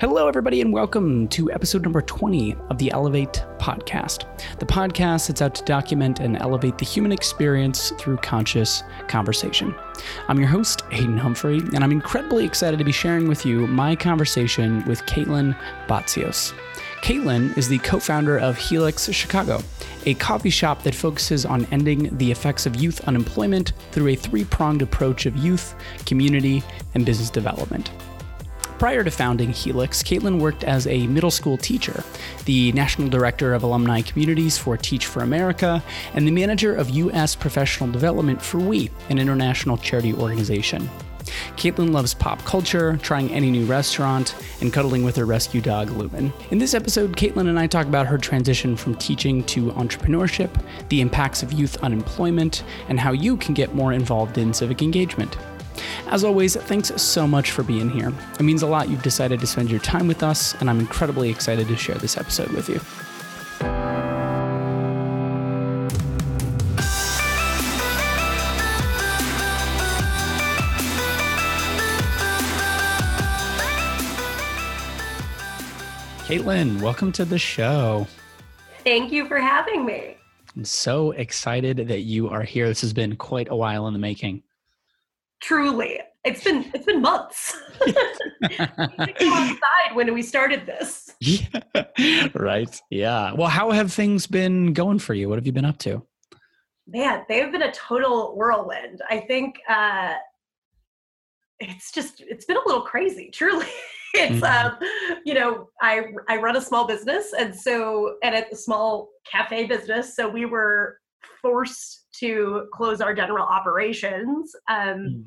Hello, everybody, and welcome to episode number 20 of the Elevate podcast. The podcast sets out to document and elevate the human experience through conscious conversation. I'm your host, Hayden Humphrey, and I'm incredibly excited to be sharing with you my conversation with Caitlin Batzios. Caitlin is the co founder of Helix Chicago, a coffee shop that focuses on ending the effects of youth unemployment through a three pronged approach of youth, community, and business development. Prior to founding Helix, Caitlin worked as a middle school teacher, the national director of alumni communities for Teach for America, and the manager of U.S. professional development for We, an international charity organization. Caitlin loves pop culture, trying any new restaurant, and cuddling with her rescue dog, Lumen. In this episode, Caitlin and I talk about her transition from teaching to entrepreneurship, the impacts of youth unemployment, and how you can get more involved in civic engagement. As always, thanks so much for being here. It means a lot you've decided to spend your time with us, and I'm incredibly excited to share this episode with you. Caitlin, welcome to the show. Thank you for having me. I'm so excited that you are here. This has been quite a while in the making. Truly, it's been it's been months. outside when we started this. Yeah. Right. Yeah. Well, how have things been going for you? What have you been up to? Man, they've been a total whirlwind. I think uh, it's just it's been a little crazy. Truly. it's mm-hmm. um, you know I I run a small business and so and it's a small cafe business so we were forced to close our general operations um, mm.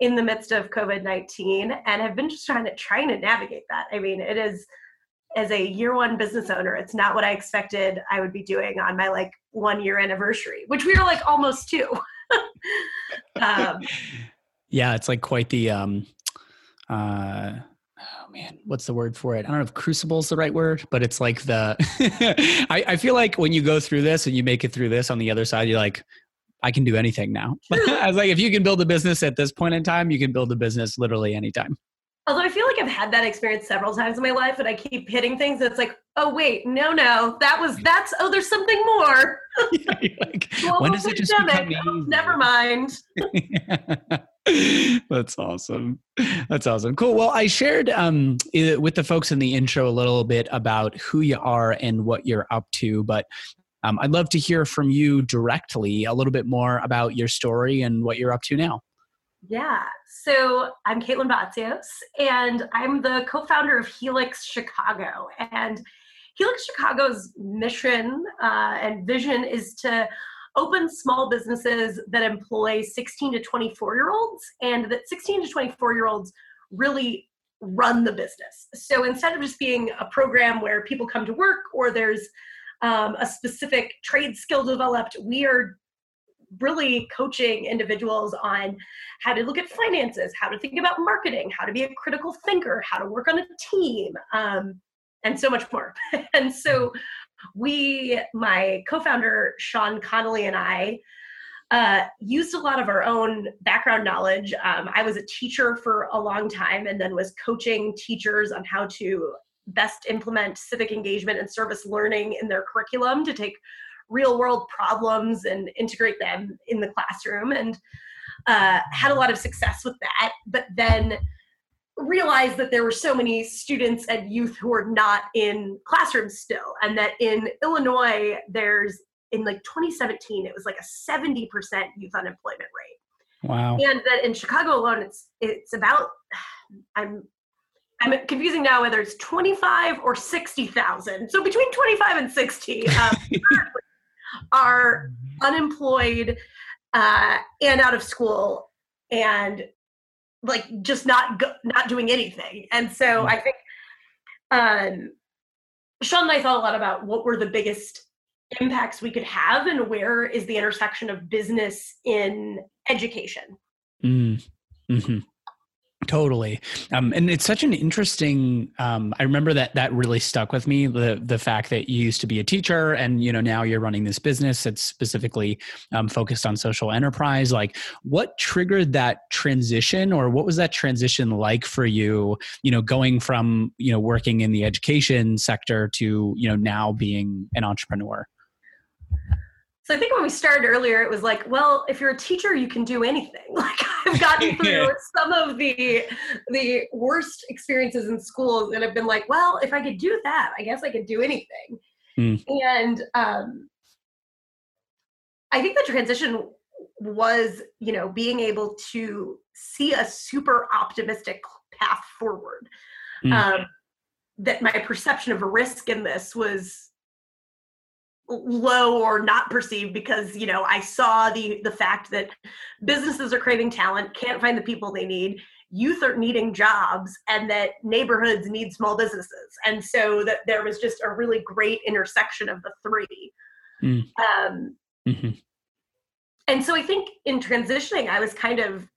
in the midst of COVID nineteen, and have been just trying to trying to navigate that. I mean, it is as a year one business owner, it's not what I expected I would be doing on my like one year anniversary, which we are like almost two. um, yeah, it's like quite the um, uh, man, what's the word for it? I don't know if crucible is the right word, but it's like the, I, I feel like when you go through this and you make it through this on the other side, you're like, I can do anything now. I was like, if you can build a business at this point in time, you can build a business literally anytime. Although I feel like I've had that experience several times in my life and I keep hitting things it's like, oh wait, no, no, that was that's oh there's something more. yeah, like, when does it just become? Oh, never mind. That's awesome. That's awesome. Cool. Well, I shared um, with the folks in the intro a little bit about who you are and what you're up to, but um, I'd love to hear from you directly a little bit more about your story and what you're up to now. Yeah. So I'm Caitlin Batzios, and I'm the co founder of Helix Chicago. And Helix Chicago's mission uh, and vision is to open small businesses that employ 16 to 24 year olds, and that 16 to 24 year olds really run the business. So instead of just being a program where people come to work or there's um, a specific trade skill developed, we are really coaching individuals on how to look at finances, how to think about marketing, how to be a critical thinker, how to work on a team, um, and so much more. and so we, my co-founder Sean Connolly and I, uh, used a lot of our own background knowledge. Um, I was a teacher for a long time and then was coaching teachers on how to best implement civic engagement and service learning in their curriculum to take real world problems and integrate them in the classroom and uh, had a lot of success with that but then realized that there were so many students and youth who are not in classrooms still and that in illinois there's in like 2017 it was like a 70% youth unemployment rate wow and that in chicago alone it's it's about i'm I'm confusing now whether it's 25 or 60,000. So between 25 and 60 um, are unemployed uh, and out of school and like just not go- not doing anything. And so mm-hmm. I think um, Sean and I thought a lot about what were the biggest impacts we could have and where is the intersection of business in education. Mm. hmm Totally, um, and it's such an interesting. Um, I remember that that really stuck with me. The the fact that you used to be a teacher, and you know now you're running this business that's specifically um, focused on social enterprise. Like, what triggered that transition, or what was that transition like for you? You know, going from you know working in the education sector to you know now being an entrepreneur. So I think when we started earlier, it was like, well, if you're a teacher, you can do anything. Like I've gotten through some of the the worst experiences in schools, and I've been like, well, if I could do that, I guess I could do anything. Mm. And um, I think the transition was, you know, being able to see a super optimistic path forward. Mm. Um, that my perception of a risk in this was low or not perceived because you know i saw the the fact that businesses are craving talent can't find the people they need youth are needing jobs and that neighborhoods need small businesses and so that there was just a really great intersection of the three mm. um, mm-hmm. and so i think in transitioning i was kind of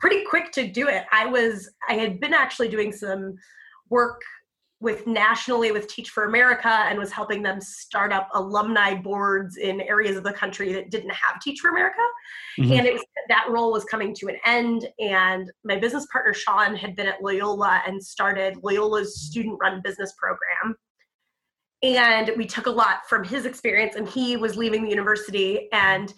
pretty quick to do it i was i had been actually doing some work with nationally with Teach for America and was helping them start up alumni boards in areas of the country that didn't have Teach for America. Mm-hmm. And it was that role was coming to an end. And my business partner Sean had been at Loyola and started Loyola's student run business program. And we took a lot from his experience, and he was leaving the university and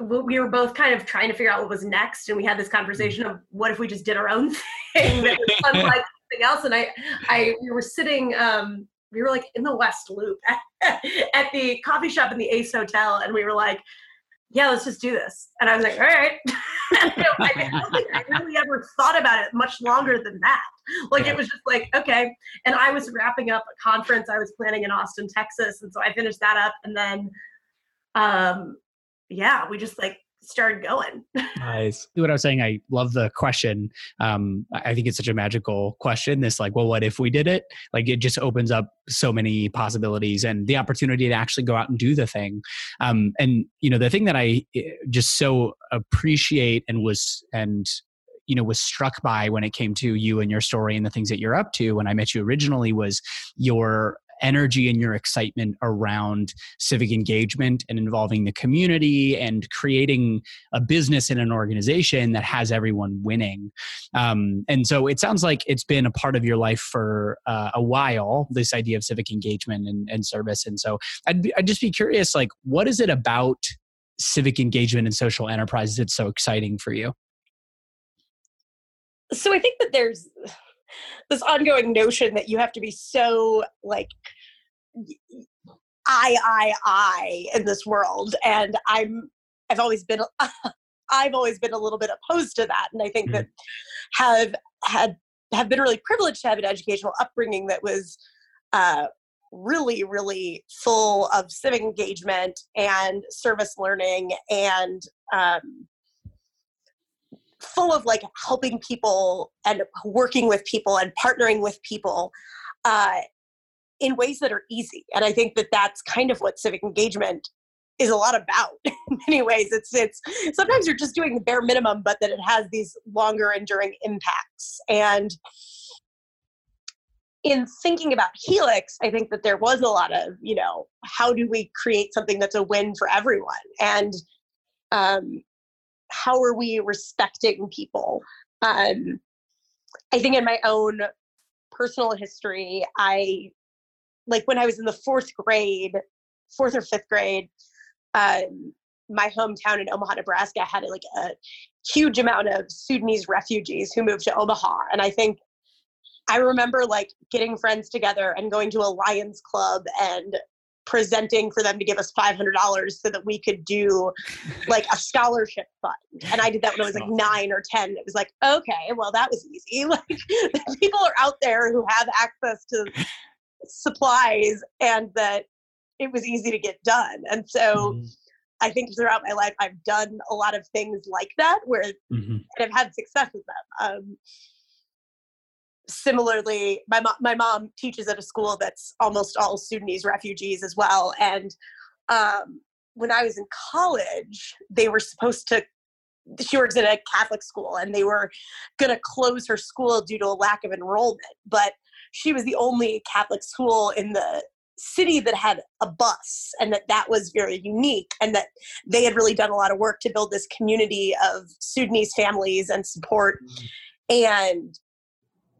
we were both kind of trying to figure out what was next and we had this conversation of what if we just did our own thing that was unlike else. And I, I, we were sitting, um, we were like in the West Loop at, at the coffee shop in the Ace Hotel, and we were like, yeah, let's just do this. And I was like, all right. I, don't think I really ever thought about it much longer than that. Like it was just like, okay. And I was wrapping up a conference I was planning in Austin, Texas. And so I finished that up. And then, um, yeah, we just like started going. nice. What I was saying, I love the question. Um, I think it's such a magical question. This like, well, what if we did it? Like, it just opens up so many possibilities and the opportunity to actually go out and do the thing. Um, and you know, the thing that I eh, just so appreciate and was and you know was struck by when it came to you and your story and the things that you're up to when i met you originally was your energy and your excitement around civic engagement and involving the community and creating a business and an organization that has everyone winning. Um, and so it sounds like it's been a part of your life for uh, a while, this idea of civic engagement and, and service. And so I'd, be, I'd just be curious, like, what is it about civic engagement and social enterprises that's so exciting for you? So I think that there's this ongoing notion that you have to be so like I, I, I in this world. And I'm, I've always been, I've always been a little bit opposed to that. And I think mm-hmm. that have had, have been really privileged to have an educational upbringing that was uh, really, really full of civic engagement and service learning and um, full of like helping people and working with people and partnering with people uh, in ways that are easy. And I think that that's kind of what civic engagement is a lot about in many ways. It's it's sometimes you're just doing the bare minimum but that it has these longer enduring impacts. And in thinking about helix i think that there was a lot of you know how do we create something that's a win for everyone? And um, how are we respecting people um, i think in my own personal history i like when I was in the fourth grade, fourth or fifth grade, um, my hometown in Omaha, Nebraska had like a huge amount of Sudanese refugees who moved to Omaha. And I think I remember like getting friends together and going to a Lions Club and presenting for them to give us $500 so that we could do like a scholarship fund. And I did that when I was like nine or 10. It was like, okay, well, that was easy. Like people are out there who have access to supplies and that it was easy to get done. And so mm-hmm. I think throughout my life, I've done a lot of things like that where mm-hmm. and I've had success with them. Um, similarly, my, mo- my mom teaches at a school that's almost all Sudanese refugees as well. And um, when I was in college, they were supposed to she works at a Catholic school and they were going to close her school due to a lack of enrollment. But she was the only Catholic school in the city that had a bus and that that was very unique and that they had really done a lot of work to build this community of Sudanese families and support. Mm-hmm. And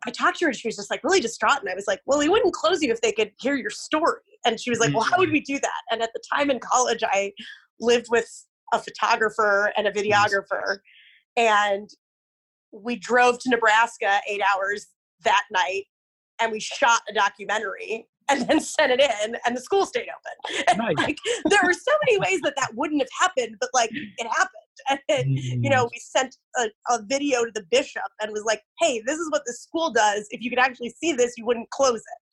I talked to her and she was just like really distraught. And I was like, well, we wouldn't close you if they could hear your story. And she was like, well, how would mm-hmm. we do that? And at the time in college, I lived with a photographer and a videographer. And we drove to Nebraska eight hours that night and we shot a documentary and then sent it in and the school stayed open. And nice. like there were so many ways that that wouldn't have happened, but like it happened. And mm. you know, mm. we sent a, a, video to the bishop and was like, "Hey, this is what the school does. If you could actually see this, you wouldn't close it."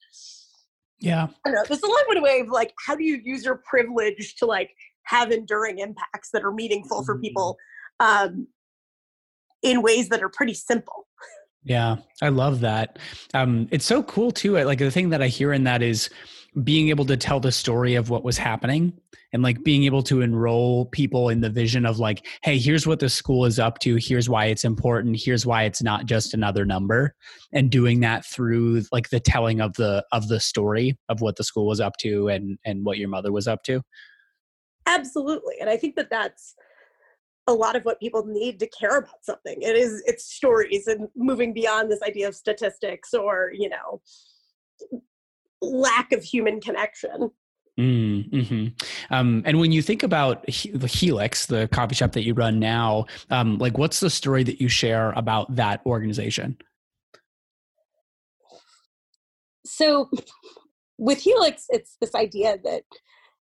Yeah. I don't know. There's a long way of like, how do you use your privilege to like have enduring impacts that are meaningful for people mm. um, in ways that are pretty simple. Yeah, I love that. Um, it's so cool too. Like the thing that I hear in that is being able to tell the story of what was happening and like being able to enroll people in the vision of like hey here's what the school is up to here's why it's important here's why it's not just another number and doing that through like the telling of the of the story of what the school was up to and and what your mother was up to absolutely and i think that that's a lot of what people need to care about something. It is it's stories and moving beyond this idea of statistics or you know lack of human connection. Mm, hmm um, and when you think about the Helix, the coffee shop that you run now, um, like what's the story that you share about that organization? So, with Helix, it's this idea that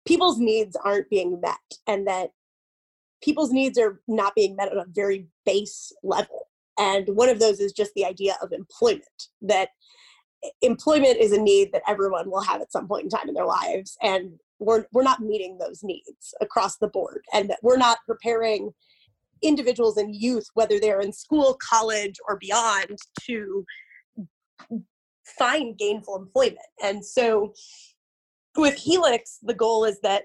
people's needs aren't being met and that people's needs are not being met on a very base level. And one of those is just the idea of employment, that employment is a need that everyone will have at some point in time in their lives. And we're, we're not meeting those needs across the board. And that we're not preparing individuals and youth, whether they're in school, college, or beyond, to find gainful employment. And so with Helix, the goal is that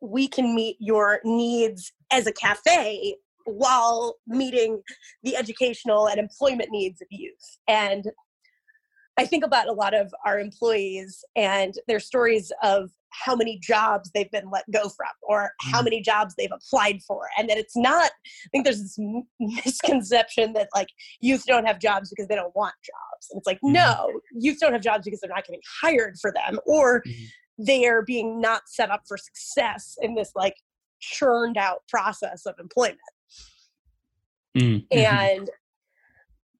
we can meet your needs as a cafe while meeting the educational and employment needs of youth. And I think about a lot of our employees and their stories of how many jobs they've been let go from or how mm. many jobs they've applied for and that it's not i think there's this misconception that like youth don't have jobs because they don't want jobs and it's like mm-hmm. no youth don't have jobs because they're not getting hired for them or mm-hmm they are being not set up for success in this like churned out process of employment. Mm-hmm. And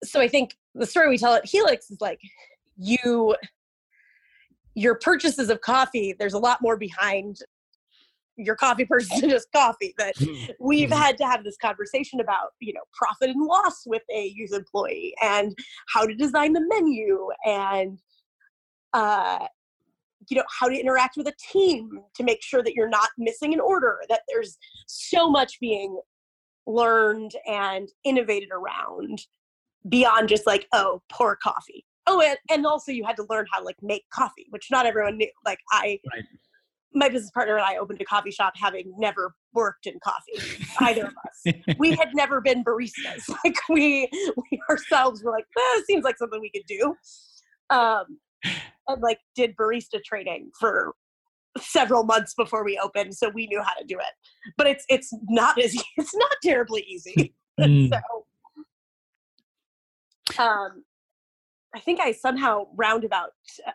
so I think the story we tell at Helix is like you your purchases of coffee, there's a lot more behind your coffee purchase than just coffee. That mm-hmm. we've mm-hmm. had to have this conversation about, you know, profit and loss with a youth employee and how to design the menu and uh you know how to interact with a team to make sure that you're not missing an order that there's so much being learned and innovated around beyond just like oh pour coffee. Oh and, and also you had to learn how to like make coffee which not everyone knew. Like i right. my business partner and i opened a coffee shop having never worked in coffee either of us. We had never been baristas. Like we we ourselves were like eh, seems like something we could do. Um and like did barista training for several months before we opened so we knew how to do it but it's it's not as it's not terribly easy mm. so um I think I somehow roundabout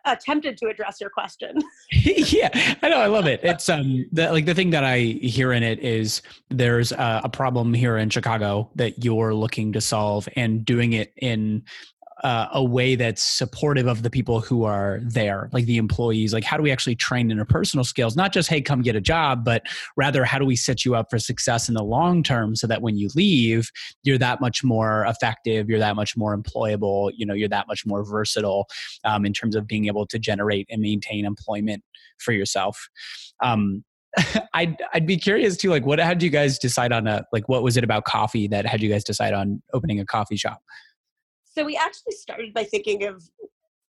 attempted to address your question. yeah, I know. I love it. It's um the, like the thing that I hear in it is there's a, a problem here in Chicago that you're looking to solve and doing it in uh, a way that's supportive of the people who are there, like the employees. Like, how do we actually train interpersonal skills? Not just, hey, come get a job, but rather, how do we set you up for success in the long term so that when you leave, you're that much more effective, you're that much more employable, you know, you're that much more versatile um, in terms of being able to generate and maintain employment for yourself. Um, I'd I'd be curious too. Like, what had you guys decide on a like? What was it about coffee that had you guys decide on opening a coffee shop? So we actually started by thinking of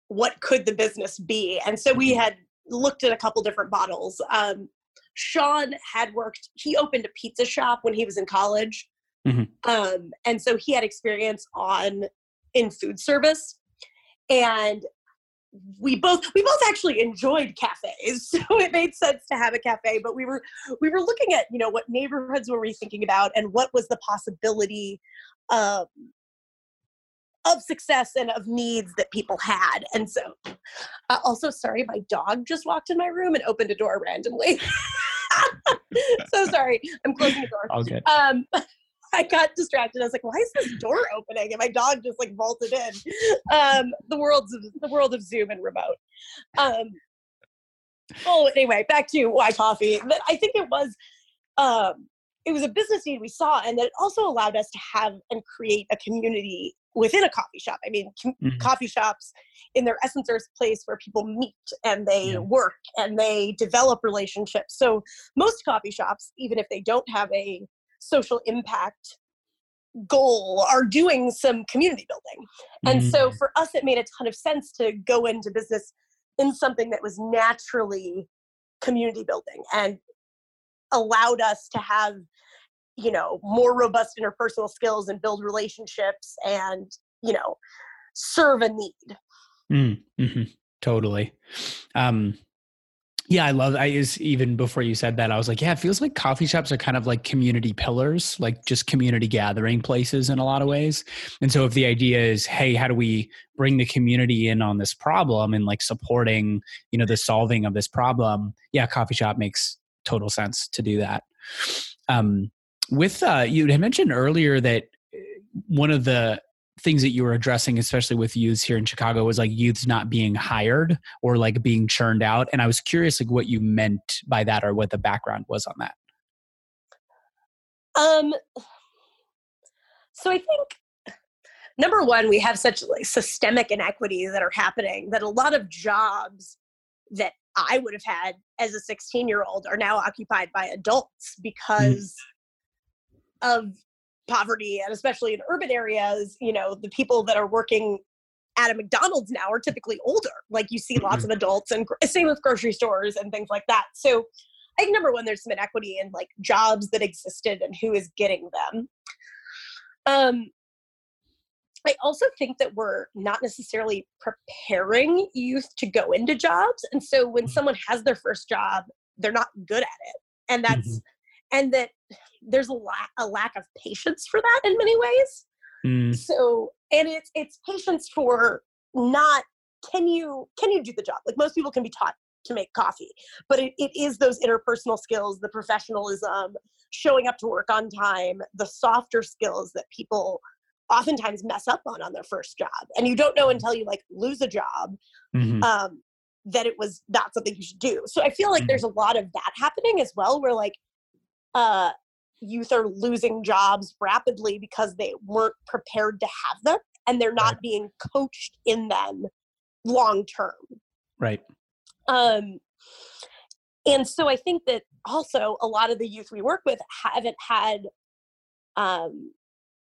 what could the business be, and so we mm-hmm. had looked at a couple different models. Um, Sean had worked; he opened a pizza shop when he was in college, Mm-hmm. Um, and so he had experience on in food service, and we both we both actually enjoyed cafes so it made sense to have a cafe but we were we were looking at you know what neighborhoods were we thinking about and what was the possibility um, of success and of needs that people had. And so, uh, also, sorry, my dog just walked in my room and opened a door randomly. so sorry, I'm closing the door. Good. Um, I got distracted. I was like, "Why is this door opening?" And my dog just like vaulted in. Um, the world's of, the world of Zoom and remote. Um, oh, anyway, back to why coffee. But I think it was um, it was a business need we saw, and that it also allowed us to have and create a community within a coffee shop. I mean, mm-hmm. coffee shops, in their essence, are a place where people meet and they yeah. work and they develop relationships. So most coffee shops, even if they don't have a social impact goal, are doing some community building. And mm-hmm. so for us, it made a ton of sense to go into business in something that was naturally community building and allowed us to have you know more robust interpersonal skills and build relationships and you know serve a need. Mm, mm-hmm. totally. Um yeah i love i is even before you said that i was like yeah it feels like coffee shops are kind of like community pillars like just community gathering places in a lot of ways. And so if the idea is hey how do we bring the community in on this problem and like supporting you know the solving of this problem yeah coffee shop makes total sense to do that. Um with uh, you had mentioned earlier that uh, one of the things that you were addressing especially with youths here in chicago was like youths not being hired or like being churned out and i was curious like what you meant by that or what the background was on that um so i think number one we have such like systemic inequities that are happening that a lot of jobs that i would have had as a 16 year old are now occupied by adults mm. because mm of poverty and especially in urban areas you know the people that are working at a mcdonald's now are typically older like you see lots mm-hmm. of adults and same with grocery stores and things like that so i think number one there's some inequity in like jobs that existed and who is getting them um I also think that we're not necessarily preparing youth to go into jobs. And so when mm-hmm. someone has their first job, they're not good at it. And that's mm-hmm and that there's a, lack a lack of patience for that in many ways mm. so and it's it's patience for not can you can you do the job like most people can be taught to make coffee but it, it is those interpersonal skills the professionalism showing up to work on time the softer skills that people oftentimes mess up on on their first job and you don't know mm-hmm. until you like lose a job mm-hmm. um, that it was not something you should do so i feel like mm-hmm. there's a lot of that happening as well where like uh, youth are losing jobs rapidly because they weren't prepared to have them and they're not right. being coached in them long term. Right. Um, and so I think that also a lot of the youth we work with haven't had um,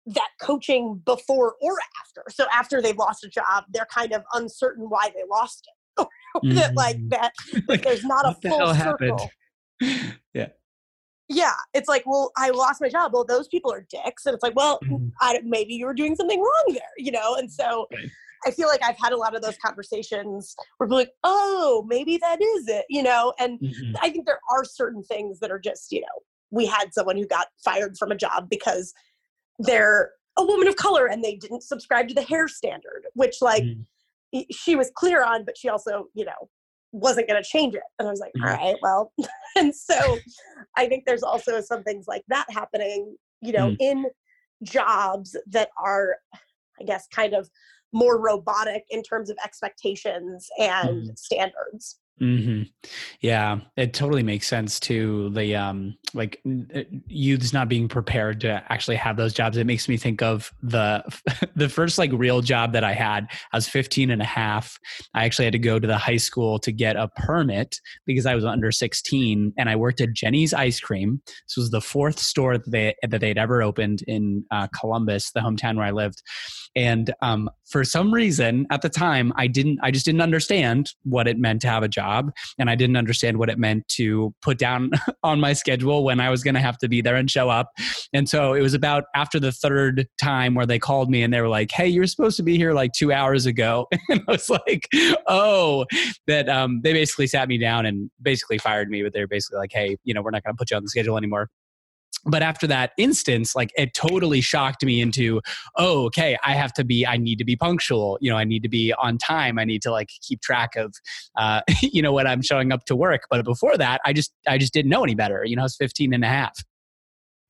that coaching before or after. So after they've lost a job, they're kind of uncertain why they lost it. that like mm-hmm. that like, there's not a full circle. yeah yeah it's like well i lost my job well those people are dicks and it's like well mm-hmm. I, maybe you were doing something wrong there you know and so right. i feel like i've had a lot of those conversations where people like oh maybe that is it you know and mm-hmm. i think there are certain things that are just you know we had someone who got fired from a job because they're a woman of color and they didn't subscribe to the hair standard which like mm-hmm. she was clear on but she also you know wasn't going to change it. And I was like, all right, well. and so I think there's also some things like that happening, you know, mm. in jobs that are, I guess, kind of more robotic in terms of expectations and mm. standards. Mm-hmm. Yeah, it totally makes sense to the um like uh, youths not being prepared to actually have those jobs. It makes me think of the the first like real job that I had. I was 15 and a half. I actually had to go to the high school to get a permit because I was under 16 and I worked at Jeni's Ice Cream. This was the fourth store that they that they'd ever opened in uh, Columbus, the hometown where I lived and um, for some reason at the time i didn't i just didn't understand what it meant to have a job. And i didn't understand what it meant to put down on my schedule when i was going to have to be there and show up. And so it was about after the third time where they called me and they were like hey you're supposed to be here like two hours ago. And i was like oh that um, they basically sat me down and basically fired me but they're basically like hey you know we're not going to put you on the schedule anymore but after that instance like it totally shocked me into oh okay i have to be i need to be punctual you know i need to be on time i need to like keep track of uh, you know when i'm showing up to work. But before that i just i just didn't know any better you know i was 15 and a half.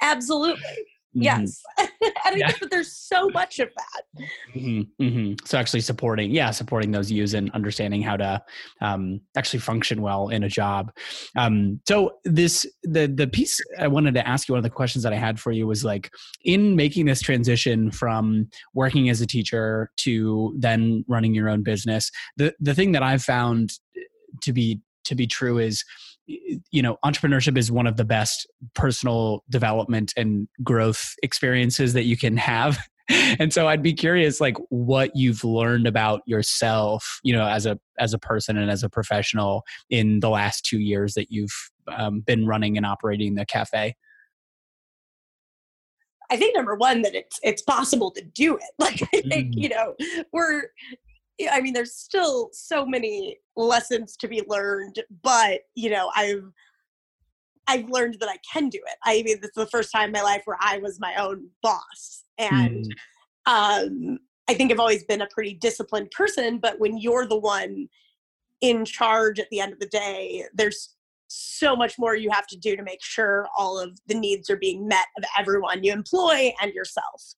Absolutely Mm-hmm. Yes. and yeah. I think that there's so much of that. Mm-hmm. Mm-hmm. So actually supporting, yeah, supporting those youths and understanding how to um, actually function well in a job. Um, so this, the, the piece I wanted to ask you, one of the questions that I had for you was like, in making this transition from working as a teacher to then running your own business, the, the thing that I've found to be, to be true is you know entrepreneurship is one of the best personal development and growth experiences that you can have and so i'd be curious like what you've learned about yourself you know as a as a person and as a professional in the last two years that you've um, been running and operating the cafe I think number one that it's it's possible to do it. Like I think mm. you know we're I mean, there's still so many lessons to be learned, but you know, I've I've learned that I can do it. I mean, this is the first time in my life where I was my own boss, and mm. um, I think I've always been a pretty disciplined person. But when you're the one in charge at the end of the day, there's so much more you have to do to make sure all of the needs are being met of everyone you employ and yourself.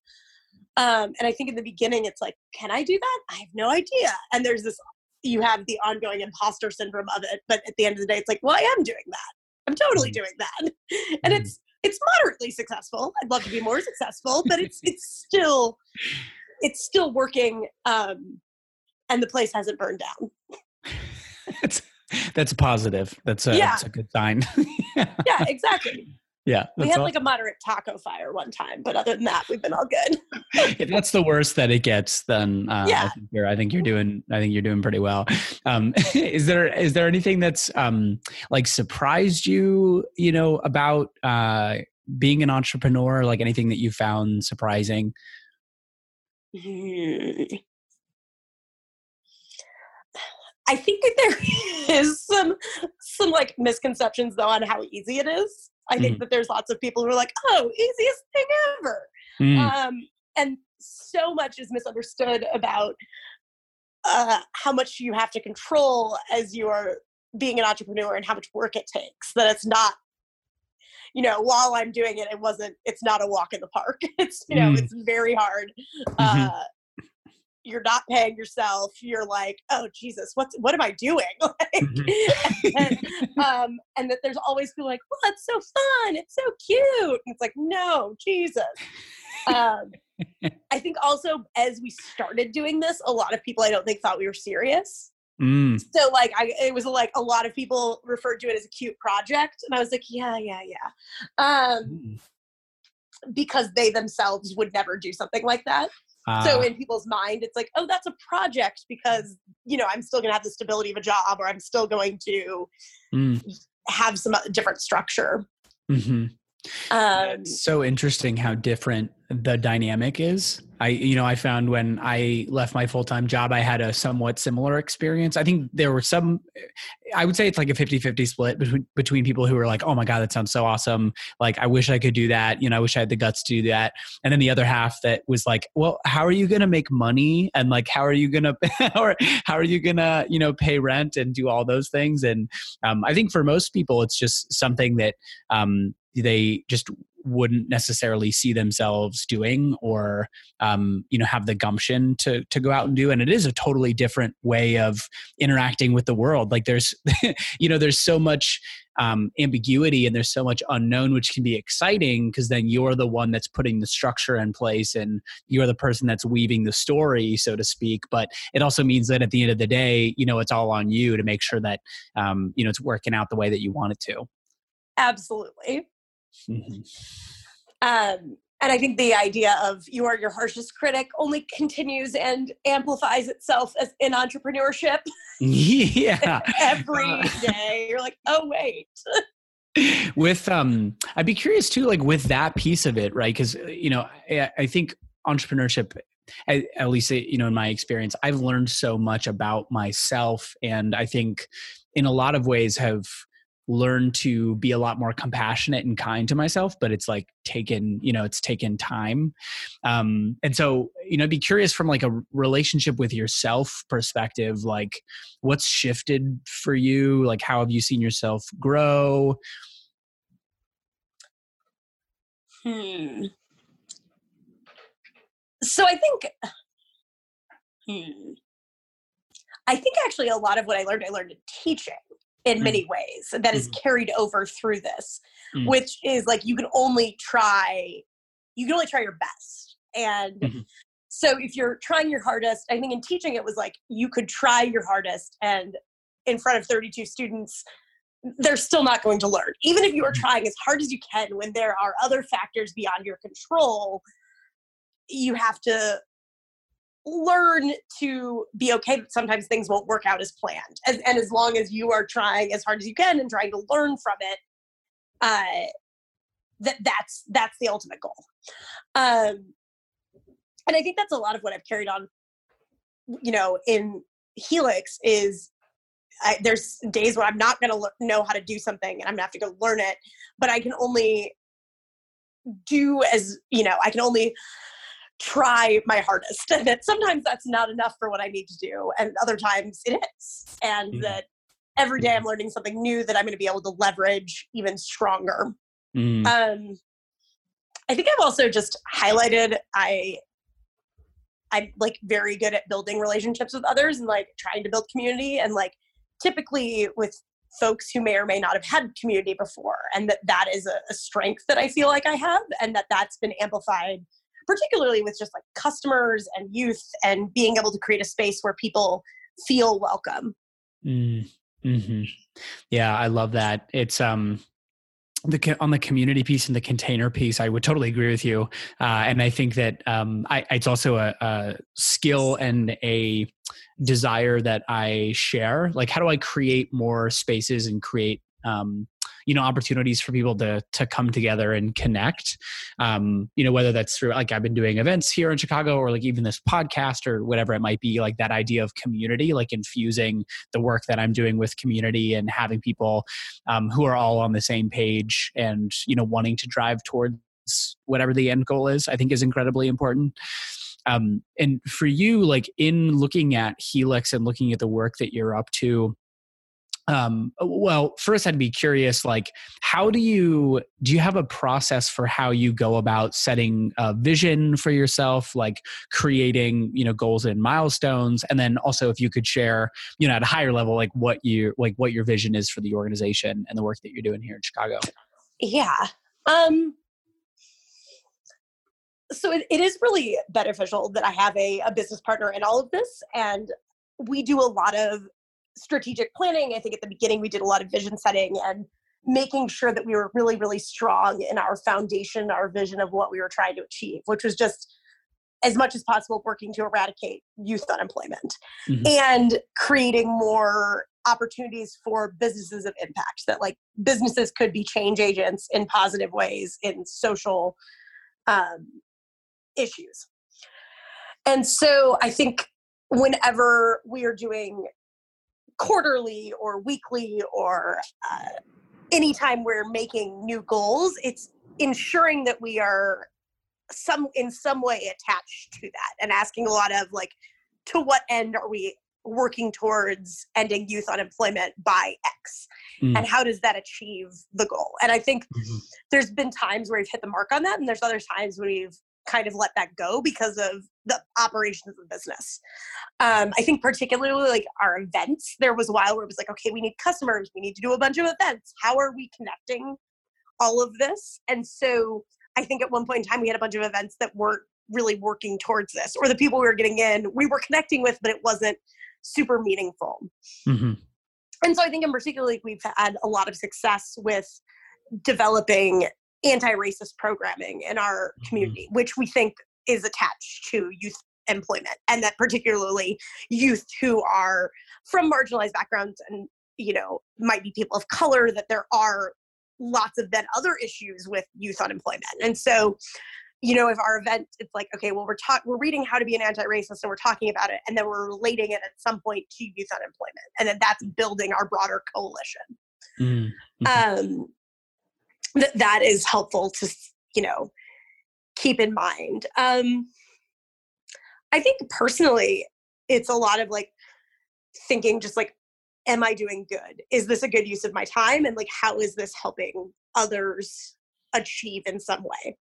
Um, and I think in the beginning, it's like, can I do that? I have no idea. And there's this, you have the ongoing imposter syndrome of it. But at the end of the day, it's like, well, I am doing that. I'm totally mm-hmm. doing that. And mm-hmm. it's, it's moderately successful. I'd love to be more successful, but it's, it's still, it's still working. Um, and the place hasn't burned down. that's, that's positive. That's a, yeah. that's a good sign. yeah, exactly. Yeah. We had all. like a moderate taco fire one time, but other than that, we've been all good. if that's the worst that it gets, then uh, yeah. I think you're I think you're doing I think you're doing pretty well. Um, is there is there anything that's um, like surprised you, you know, about uh, being an entrepreneur, like anything that you found surprising? Hmm. I think that there is some some like misconceptions though on how easy it is. I think mm. that there's lots of people who are like, oh, easiest thing ever. Mm. Um, and so much is misunderstood about uh, how much you have to control as you are being an entrepreneur and how much work it takes. That it's not, you know, while I'm doing it, it wasn't, it's not a walk in the park. It's, you know, mm. it's very hard. Mm-hmm. You're not paying yourself you're like oh jesus what what am i doing like, mm-hmm. and, um, and that there's always people like well it's so fun it's so cute and it's like no jesus um, i think also as we started doing this a lot of people i don't think thought we were serious Mm. So like I it was like a lot of people referred to it as a cute project and I was like yeah yeah yeah um mm. because they themselves would never do something like that uh, so in people's mind, it's like, oh, that's a project because you know I'm still going to have the stability of a job, or I'm still going to mm. have some different structure. Mm-hmm. Um, it's so interesting how different the dynamic is. I, you know, I found when I left my full time job, I had a somewhat similar experience. I think there were some, I would say it's like a 50 50 split between, between people who were like, oh my God, that sounds so awesome. Like, I wish I could do that. You know, I wish I had the guts to do that. And then the other half that was like, well, how are you going to make money? And like, how are you going to, or how are you going to, you know, pay rent and do all those things? And um, I think for most people, it's just something that um, they just wouldn't necessarily see themselves doing or um, you know have the gumption to to go out and do and it is a totally different way of interacting with the world. Like there's you know there's so much um, ambiguity and there's so much unknown which can be exciting because then you're the one that's putting the structure in place and you're the person that's weaving the story so to speak. But it also means that at the end of the day you know it's all on you to make sure that um, you know it's working out the way that you want it to. Absolutely Mm-hmm. Um, and I think the idea of you are your harshest critic only continues and amplifies itself as in entrepreneurship. Yeah. Every uh, day. You're like, oh wait. with um I'd be curious too, like with that piece of it, right? Because you know, I, I think entrepreneurship at, at, least you know in my experience i've learned so much about myself and i think in a lot of ways have learn to be a lot more compassionate and kind to myself but it's like taken you know it's taken time. Um and so you know be curious from like a relationship with yourself perspective like what's shifted for you? Like how have you seen yourself grow? Hmm. So i think hmm. I think actually a lot of what i learned i learned in teaching in mm. many ways that is mm. carried over through this mm. which is like you can only try you can only try your best and mm-hmm. so if you're trying your hardest i think in teaching it was like you could try your hardest and in front of 32 students they're still not going to learn even if you are mm. trying as hard as you can when there are other factors beyond your control you have to learn to be okay that sometimes things won't work out as planned as, and as long as you are trying as hard as you can and trying to learn from it uh that that's that's the ultimate goal. Um and i think that's a lot of what i've carried on you know in helix is I, there's days when i'm not going to le- know how to do something and i'm going to have to go learn it but i can only do as you know i can only try my hardest and that sometimes that's not enough for what i need to do and other times it is and mm-hmm. that every day i'm mm-hmm. learning something new that i'm going to be able to leverage even stronger mm. um, i think i've also just highlighted i i'm like very good at building relationships with others and like trying to build community and like typically with folks who may or may not have had community before and that that is a, a strength that i feel like i have and that that's been amplified particularly with just like customers and youth and being able to create a space where people feel welcome. Mm, hmm Yeah, I love that. It's um the on the community piece and the container piece, I would totally agree with you, uh, and I think that um, I, it's also a, a, skill and a desire that I share. Like, how do I create more spaces and create um, you know opportunities for people to to come together and connect. Um you know whether that's through like i've been doing events here in chicago or like even this podcast or whatever it might be like that idea of community like infusing the work that i'm doing with community and having people um, who are all on the same page and you know wanting to drive towards whatever the end goal is i think is incredibly important. Um, and for you like in looking at helix and looking at the work that you're up to um well first i'd be curious like how do you do you have a process for how you go about setting a vision for yourself like creating you know goals and milestones? And then also if you could share you know at a higher level like what you like what your vision is for the organization and the work that you're doing here in chicago. Yeah um so it, it is really beneficial that i have a, a business partner in all of this and we do a lot of strategic planning. I think at the beginning we did a lot of vision setting and making sure that we were really, really strong in our foundation, our vision of what we were trying to achieve, which was just as much as possible working to eradicate youth unemployment mm-hmm. and creating more opportunities for businesses of impact that like businesses could be change agents in positive ways in social um, issues and so i think whenever we are doing quarterly or weekly or uh, anytime we're making new goals it's ensuring that we are some in some way attached to that and asking a lot of like to what end are we working towards ending youth unemployment by x mm. and how does that achieve the goal and i think mm-hmm. there's been times where we've hit the mark on that and there's other times when we've kind of let that go because of the operations of the business. Um, I think particularly like our events, there was a while where it was like, okay, we need customers, we need to do a bunch of events. How are we connecting all of this? And so I think at one point in time we had a bunch of events that weren't really working towards this, or the people we were getting in, we were connecting with, but it wasn't super meaningful. Mm-hmm. And so I think in particular, like, we've had a lot of success with developing anti-racist programming in our Mm-hmm. community, which we think is attached to youth employment, and that particularly youth who are from marginalized backgrounds and you know might be people of color, that there are lots of then other issues with youth unemployment, and so you know if our event it's like okay well we're talking we're reading how to be an anti-racist and we're talking about it and then we're relating it at some point to youth unemployment and then that's building our broader coalition Mm. Mhm. um that that is helpful to you know keep in mind. Um i think personally it's a lot of like thinking just like am i doing good? Is this a good use of my time? And like how is this helping others achieve in some way?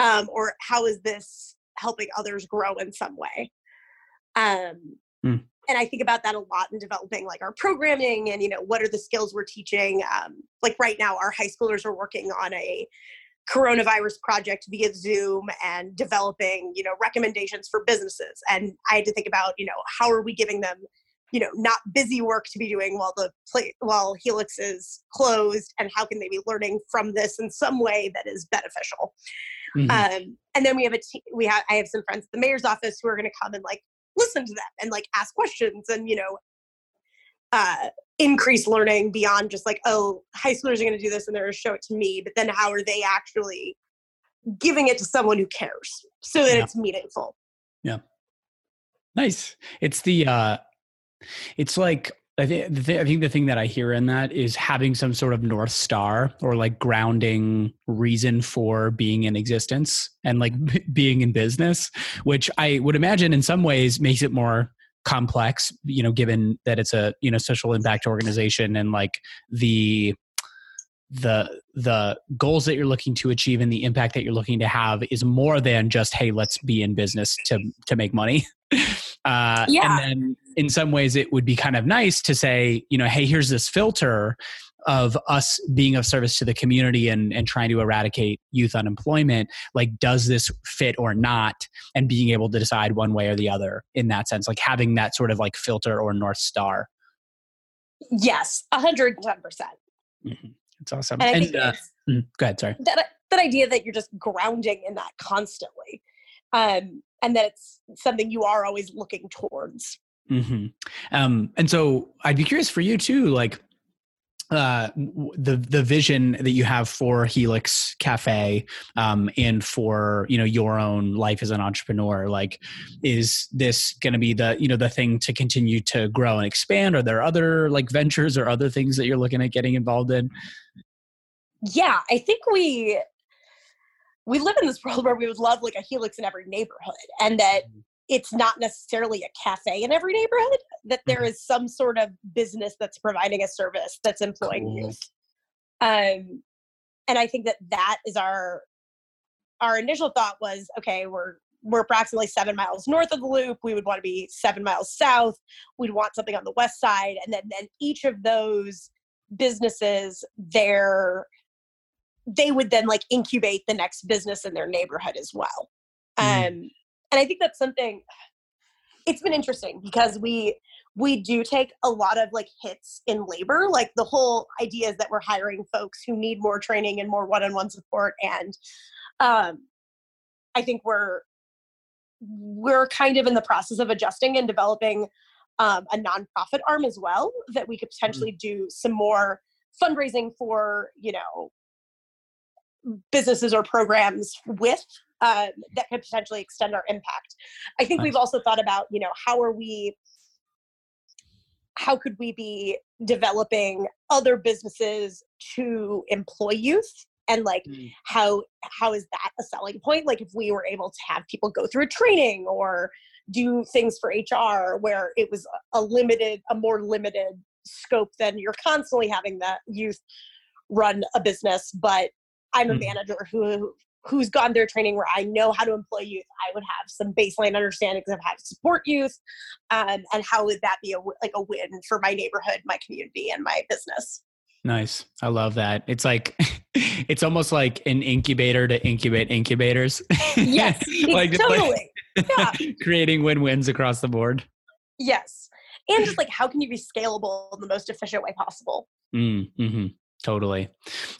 Um or how is this helping others grow in some way? Um Hmm. And i think about that a lot in developing like our programming and you know what are the skills we're teaching um like right now our high schoolers are working on a coronavirus project via zoom and developing you know recommendations for businesses and i had to think about you know how are we giving them you know not busy work to be doing while the play while helix is closed and how can they be learning from this in some way that is beneficial Mhm. um, and then we have a te- we have I have some friends at the mayor's office who are going to come and like listen to them and like ask questions and you know uh, increase learning beyond just like oh high schoolers are going to do this and they're going to show it to me, but then how are they actually giving it to someone who cares so that Yeah. it's meaningful? Yeah. Nice. It's the uh it's like I think the thi- I think the thing that I hear in that is having some sort of north star or like grounding reason for being in existence and like mm-hmm. b- being in business, which I would imagine in some ways makes it more complex, you know, given that it's a, you know, social impact organization and like the the the goals that you're looking to achieve and the impact that you're looking to have is more than just hey let's be in business to to make money uh Yeah. and then in some ways it would be kind of nice to say you know hey here's this filter of us being of service to the community and and trying to eradicate youth unemployment. Like does this fit or not? And being able to decide one way or the other in that sense like having that sort of like filter or north star. Yes, hundred ten percent. it's awesome. And and uh, mm, go ahead sorry. that that idea that you're just grounding in that constantly, um, and that it's something you are always looking towards. hmm Um, and so I'd be curious for you too, like uh, the the vision that you have for Helix Cafe um, and for you know your own life as an entrepreneur. Like, is this going to be the you know the thing to continue to grow and expand? Are there other like ventures or other things that you're looking at getting involved in? Yeah, I think we we live in this world where we would love like a helix in every neighborhood, and that it's not necessarily a cafe in every neighborhood. That there Mhm. some sort of business that's providing a service that's employing Cool. youth. Um, and I think that that is our our initial thought was okay, we're we're approximately seven miles north of the loop. We would want to be seven miles south. We'd want something on the west side, and then then each of those businesses, their they would then like incubate the next business in their neighborhood as well. Mhm. Um, and I think that's something. It's been interesting because we we do take a lot of like hits in labor. Like the whole idea is that we're hiring folks who need more training and more one-on-one support, and um, I think we're we're kind of in the process of adjusting and developing um, a nonprofit arm as well that we could potentially do some more fundraising for you know businesses or programs with um, that could potentially extend our impact i think Nice. we've also thought about you know how are we how could we be developing other businesses to employ youth and like Mm. how how is that a selling point like if we were able to have people go through a training or do things for hr where it was a limited a more limited scope than you're constantly having that youth run a business but i'm a Mhm. manager who who's gone through training where i know how to employ youth i would have some baseline understandings of how to support youth um, and how would that be a like a win for my neighborhood my community and my business Nice. I love that. It's like it's almost like an incubator to incubate incubators. yes like, like totally yeah. creating win-wins across the board. Yes. And just like how can you be scalable in the most efficient way possible? Mm, hmm Totally.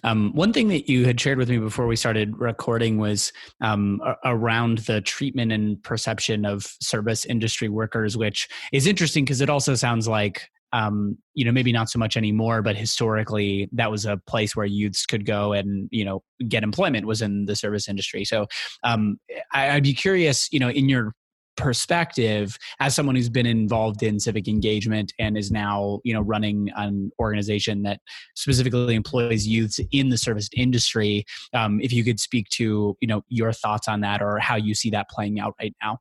Um, one thing that you had shared with me before we started recording was um, around the treatment and perception of service industry workers, which is interesting because it also sounds like um, you know maybe not so much anymore, but historically that was a place where youths could go and you know get employment was in the service industry. So um, I, I'd be curious, you know, in your perspective as someone who's been involved in civic engagement and is now you know running an organization that specifically employs youths in the service industry um, if you could speak to you know your thoughts on that or how you see that playing out right now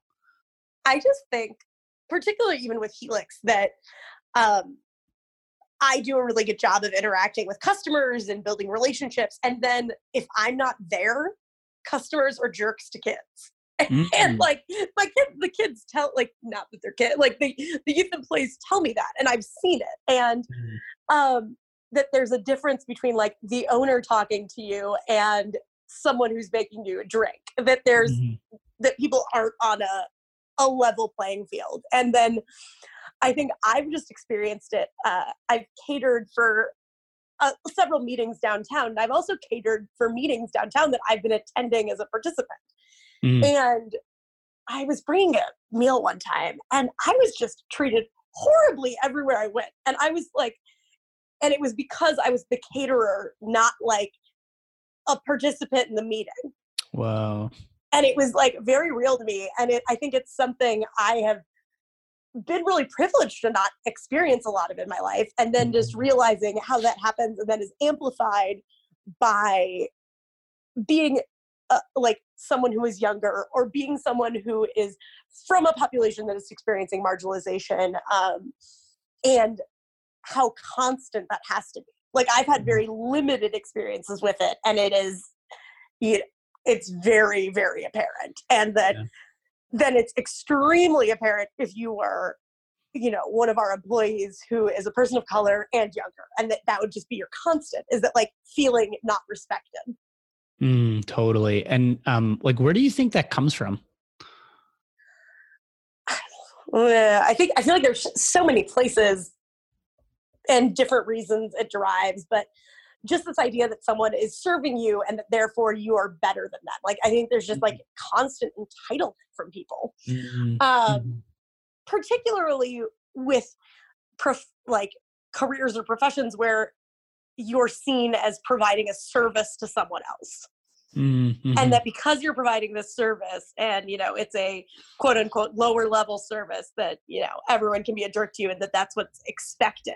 i just think particularly even with helix that um, I do a really good job of interacting with customers and building relationships. And then if I'm not there, customers are jerks to kids. Mm-hmm. and like my kids, the kids tell like not that they're kids, like the the youth employees tell me that, and I've seen it, and mm-hmm. um, that there's a difference between like the owner talking to you and someone who's making you a drink. That there's mm-hmm. that people aren't on a a level playing field, and then I think I've just experienced it. Uh, I've catered for uh, several meetings downtown, and I've also catered for meetings downtown that I've been attending as a participant. Mm. And I was bringing a meal one time and I was just treated horribly everywhere I went. And I was like, and it was because I was the caterer, not like a participant in the meeting. Wow. And it was like very real to me. And it, I think it's something I have been really privileged to not experience a lot of in my life. And then just mm-hmm. realizing how that happens and then is amplified by being uh, like someone who is younger or being someone who is from a population that is experiencing marginalization um, and how constant that has to be like i've had very mm-hmm. limited experiences with it and it is you know, it's very very apparent and that yeah. then it's extremely apparent if you are you know one of our employees who is a person of color and younger and that that would just be your constant is that like feeling not respected Mm, totally. And um, like, where do you think that comes from? I think I feel like there's so many places and different reasons it derives, but just this idea that someone is serving you and that therefore you are better than them. Like I think there's just like mm-hmm. constant entitlement from people, mm-hmm. um, mm-hmm. particularly with prof- like careers or professions where you're seen as providing a service to someone else. Mm-hmm. And that because you're providing this service and, you know, it's a quote unquote lower level service that, you know, everyone can be a jerk to you and that that's what's expected.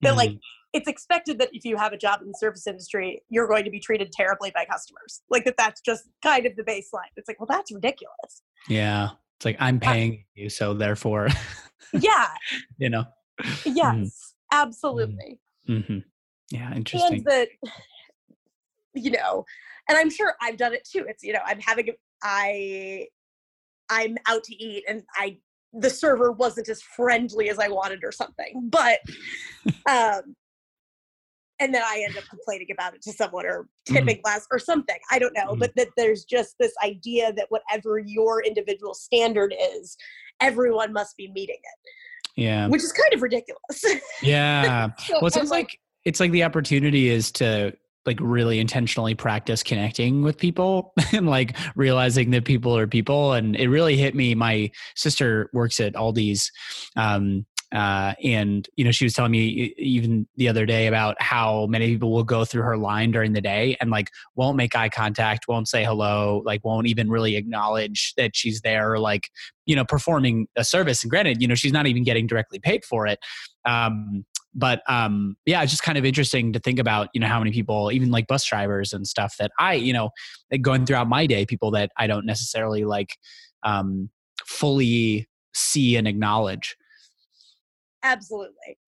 That, mm-hmm. like, it's expected that if you have a job in the service industry, you're going to be treated terribly by customers. Like, that that's just kind of the baseline. It's like, well, that's ridiculous. Yeah. It's like, I'm paying uh, you, so therefore. yeah. You know? Yes, mm-hmm. absolutely. Mm-hmm. Yeah, interesting. And that, you know, and I'm sure I've done it too. It's, you know, I'm having, I, I'm out to eat and I, the server wasn't as friendly as I wanted or something, but, um, and then I end up complaining about it to someone or tipping mm. less or something. I don't know, mm. but that there's just this idea that whatever your individual standard is, everyone must be meeting it. Yeah. Which is kind of ridiculous. Yeah. so well, it sounds like, like it's like the opportunity is to like really intentionally practice connecting with people and like realizing that people are people and it really hit me my sister works at aldi's um, uh, and you know she was telling me even the other day about how many people will go through her line during the day and like won't make eye contact won't say hello like won't even really acknowledge that she's there like you know performing a service. And granted you know she's not even getting directly paid for it um, but um, yeah, it's just kind of interesting to think about, you know, how many people, even like bus drivers and stuff that I, you know, going throughout my day, people that I don't necessarily like um, fully see and acknowledge. Absolutely.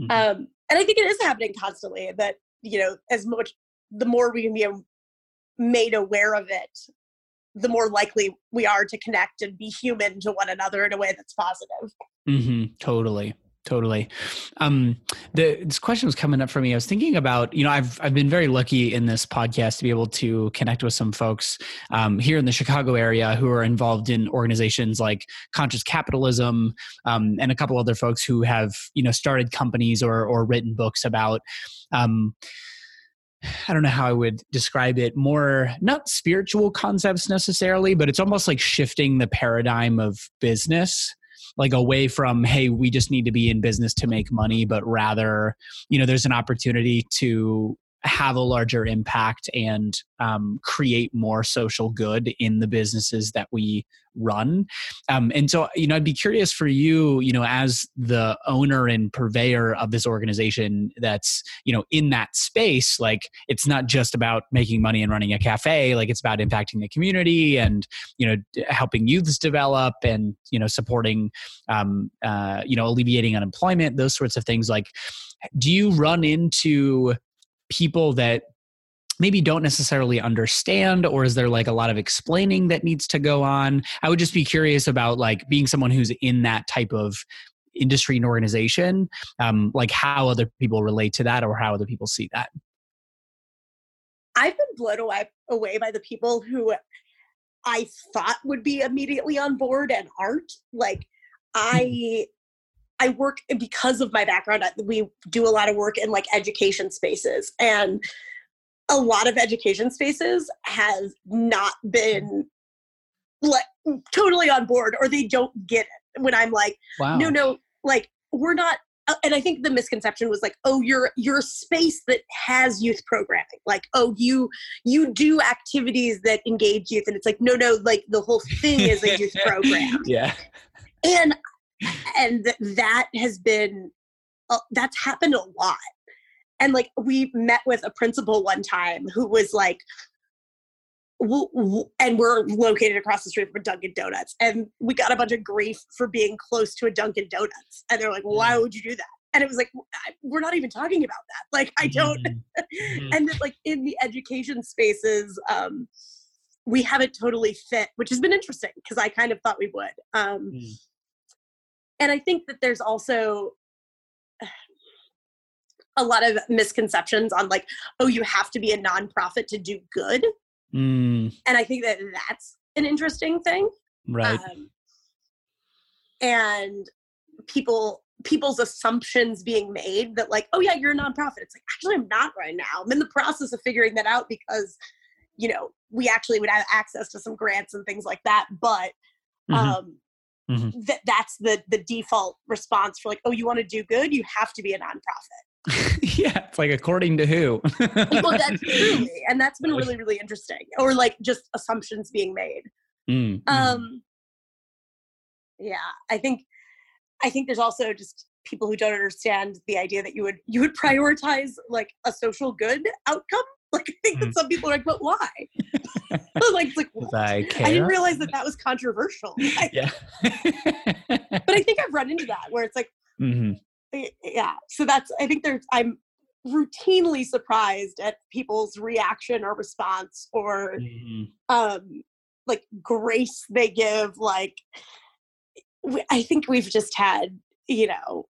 Mm-hmm. Um, and I think it is happening constantly that, you know, as much, the more we can be made aware of it, the more likely we are to connect and be human to one another in a way that's positive. Mm-hmm, totally totally. Um the this question was coming up for me. I was thinking about you know i've i've been very lucky in this podcast to be able to connect with some folks um, here in the chicago area who are involved in organizations like conscious capitalism um, and a couple other folks who have you know started companies or or written books about um, I don't know how I would describe it, more not spiritual concepts necessarily, but it's almost like shifting the paradigm of business like away from hey we just need to be in business to make money but rather you know there's an opportunity to have a larger impact and um, create more social good in the businesses that we run. Um, and so, you know, I'd be curious for you, you know, as the owner and purveyor of this organization that's, you know, in that space, like it's not just about making money and running a cafe, like it's about impacting the community and, you know, helping youths develop and, you know, supporting, um, uh, you know, alleviating unemployment, those sorts of things. Like, do you run into people that maybe don't necessarily understand or is there like a lot of explaining that needs to go on? I would just be curious about like being someone who's in that type of industry and organization um, like how other people relate to that or how other people see that. I've been blown away, away by the people who i thought would be immediately on board and aren't. Like i I work because of my background. We do a lot of work in like education spaces, and a lot of education spaces have not been like totally on board, or they don't get it. When I'm like, wow. no, no, like we're not. Uh, and I think the misconception was like, oh, you're you're a space that has youth programming. Like, oh, you you do activities that engage youth, and it's like, no, no, like the whole thing is a youth program. Yeah. And and that has been uh, that's happened a lot and like we met with a principal one time who was like and we're located across the street from Dunkin' Donuts, and we got a bunch of grief for being close to a Dunkin' Donuts, and they're like, well, "Why mm. would you do that?" And it was like, "We're not even talking about that. Like, I don't." Mm-hmm. and then, like in the education spaces, um, we haven't totally fit, which has been interesting because I kind of thought we would. Um, mm and i think that there's also a lot of misconceptions on like oh you have to be a nonprofit to do good mm. and i think that that's an interesting thing right um, and people people's assumptions being made that like oh yeah you're a nonprofit it's like actually i'm not right now i'm in the process of figuring that out because you know we actually would have access to some grants and things like that but mm-hmm. um mm-hmm. that that's the the default response for like oh you want to do good you have to be a nonprofit yeah it's like according to who well that's truly and that's been really really interesting or like just assumptions being made mm-hmm. um yeah i think i think there's also just people who don't understand the idea that you would you would prioritize like a social good outcome like I think that mm. some people are like, but why? like, like I, I, didn't realize that that was controversial. yeah. but I think I've run into that where it's like, mm-hmm. yeah. So that's I think there's I'm routinely surprised at people's reaction or response or mm-hmm. um like grace they give like I think we've just had you know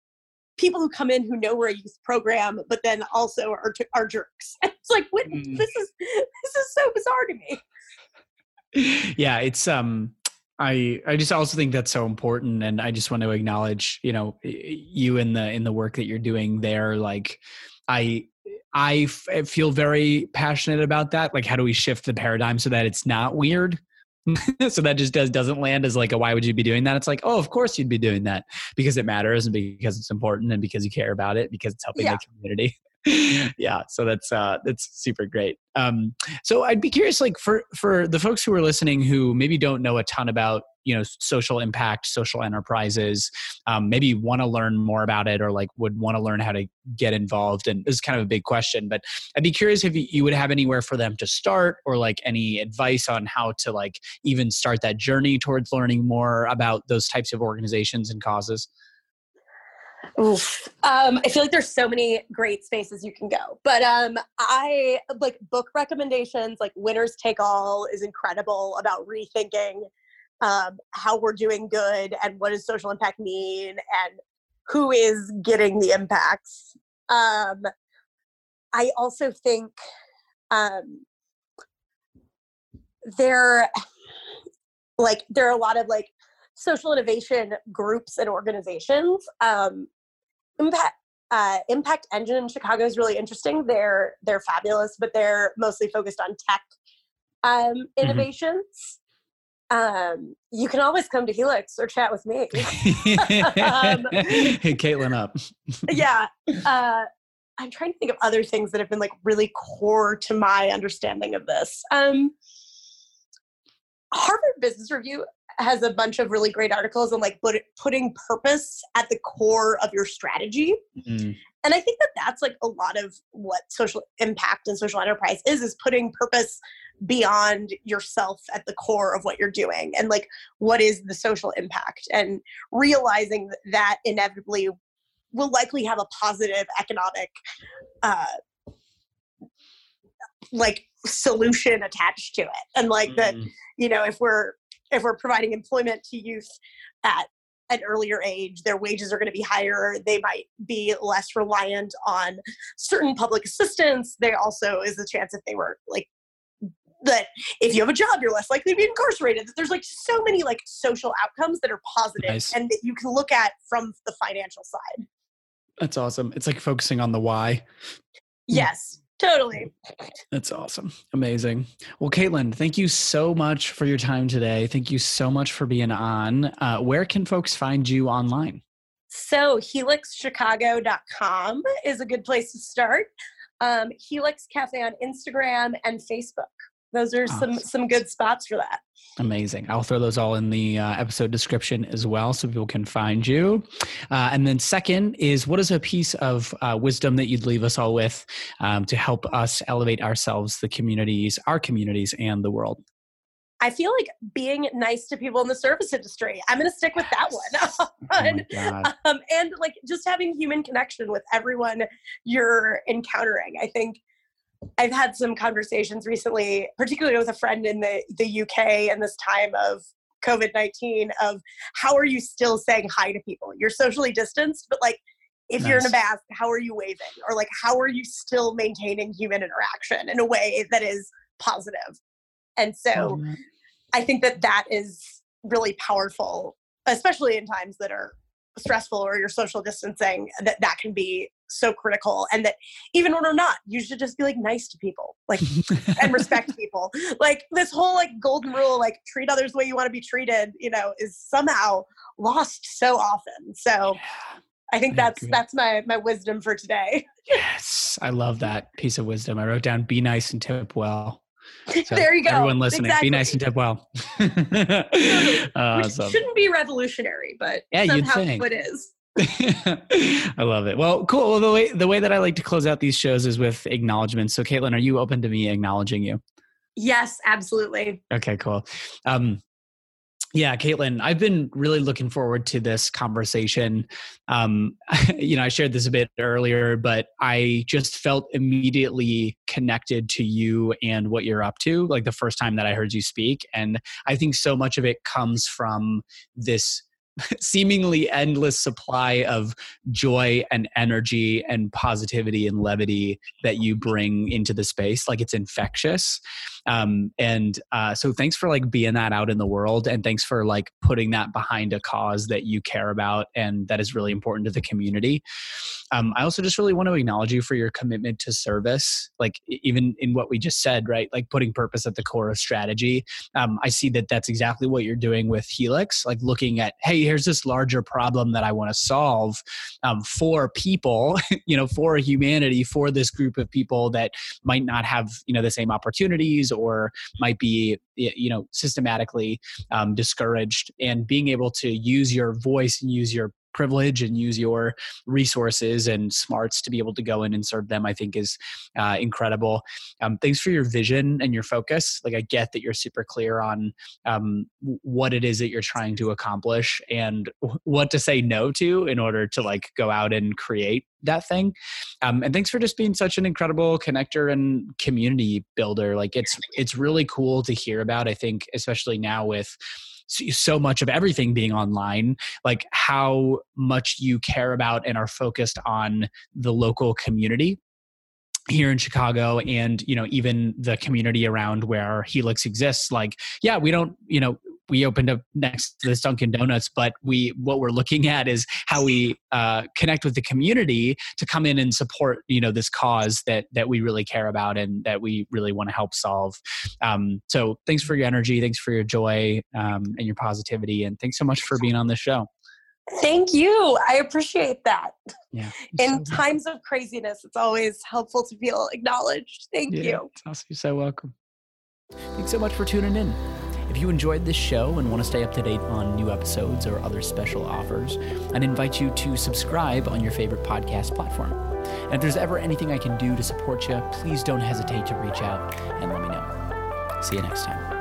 people who come in who know we're a youth program, but then also are, are jerks. it's like, what, mm. this is this is so bizarre to me. Yeah, it's um, I I just also think that's so important, and I just want to acknowledge you know you in the in the work that you're doing there. Like, I I f- feel very passionate about that. Like, how do we shift the paradigm so that it's not weird? so that just does doesn't land as like a why would you be doing that? It's like, oh, of course you'd be doing that because it matters and because it's important and because you care about it because it's helping yeah. the community. yeah so that's uh that's super great. Um so i'd be curious like for for the folks who are listening who maybe don't know a ton about you know social impact social enterprises um, maybe want to learn more about it or like would want to learn how to get involved and this is kind of a big question but i'd be curious if you would have anywhere for them to start or like any advice on how to like even start that journey towards learning more about those types of organizations and causes Um, I feel like there's so many great spaces you can go, but um, I like book recommendations. Like Winners Take All is incredible about rethinking um, how we're doing good and what does social impact mean and who is getting the impacts. Um, I also think um, there, like, there are a lot of like social innovation groups and organizations. Um, impact uh, Impact Engine in Chicago is really interesting. They're they're fabulous, but they're mostly focused on tech um, mm-hmm. innovations. Mm-hmm. Um, you can always come to Helix or chat with me. um, hey, Caitlin, up. yeah, uh, I'm trying to think of other things that have been like really core to my understanding of this. Um, Harvard Business Review has a bunch of really great articles on like put, putting purpose at the core of your strategy. Mm-hmm. And I think that that's like a lot of what social impact and social enterprise is is putting purpose beyond yourself at the core of what you're doing and like what is the social impact and realizing that inevitably will likely have a positive economic uh like solution attached to it and like mm. that you know if we're if we're providing employment to youth at an earlier age their wages are going to be higher they might be less reliant on certain public assistance there also is a chance if they were like that if you have a job you're less likely to be incarcerated there's like so many like social outcomes that are positive nice. and that you can look at from the financial side. That's awesome it's like focusing on the why. Hmm. Yes Totally. That's awesome. Amazing. Well, Caitlin, thank you so much for your time today. Thank you so much for being on. Uh, where can folks find you online? So, helixchicago.com is a good place to start. Um, Helix Cafe on Instagram and Facebook those are some some good spots for that amazing i'll throw those all in the uh, episode description as well so people can find you uh, and then second is what is a piece of uh, wisdom that you'd leave us all with um, to help us elevate ourselves the communities our communities and the world I feel like being nice to people in the service industry. I'm going to stick with that one. and, oh um, and like just having human connection with everyone you're encountering. I think I've had some conversations recently, particularly with a friend in the, the UK and this time of COVID 19 of how are you still saying hi to people? You're socially distanced, but like if nice. you're in a mask, how are you waving? Or like how are you still maintaining human interaction in a way that is positive? And so oh, I think that that is really powerful, especially in times that are stressful or you're social distancing, that that can be so critical and that even when we're not you should just be like nice to people like and respect people. Like this whole like golden rule like treat others the way you want to be treated you know is somehow lost so often. So yeah, i think that's that's my my wisdom for today. Yes. I love that piece of wisdom. I wrote down be nice and tip well so there you go. Everyone listening, exactly. be nice and tip well. uh, Which shouldn't be revolutionary, but yeah, somehow it is. I love it. Well, cool. Well, the way the way that I like to close out these shows is with acknowledgments. So, Caitlin, are you open to me acknowledging you? Yes, absolutely. Okay, cool. Um, yeah, Caitlin, I've been really looking forward to this conversation. Um, you know, I shared this a bit earlier, but I just felt immediately connected to you and what you're up to, like the first time that I heard you speak. And I think so much of it comes from this seemingly endless supply of joy and energy and positivity and levity that you bring into the space like it's infectious um, and uh, so thanks for like being that out in the world and thanks for like putting that behind a cause that you care about and that is really important to the community. Um, i also just really want to acknowledge you for your commitment to service like even in what we just said right? Like putting purpose at the core of strategy. Um, i see that that's exactly what you're doing with helix like looking at hey here's this larger problem that i want to solve um, for people you know for humanity for this group of people that might not have you know the same opportunities or might be you know systematically um, discouraged. And being able to use your voice and use your privilege and use your resources and smarts to be able to go in and serve them i think is uh, incredible. Um, thanks for your vision and your focus. Like i get that you're super clear on um, what it is that you're trying to accomplish and what to say no to in order to like go out and create that thing. Um, and thanks for just being such an incredible connector and community builder. Like it's it's really cool to hear about i think especially now with so much of everything being online like how much you care about and are focused on the local community here in Chicago and you know even the community around where Helix exists like yeah we don't you know we opened up next to this Dunkin' Donuts, but we what we're looking at is how we uh, connect with the community to come in and support you know this cause that that we really care about and that we really want to help solve. Um, so thanks for your energy, thanks for your joy um, and your positivity, and thanks so much for being on this show. Thank you. I appreciate that. Yeah. In so, times of craziness, it's always helpful to feel acknowledged. Thank yeah, you. Awesome. You're so welcome. Thanks so much for tuning in. If you enjoyed this show and want to stay up to date on new episodes or other special offers, I'd invite you to subscribe on your favorite podcast platform. And if there's ever anything I can do to support you, please don't hesitate to reach out and let me know. See you next time.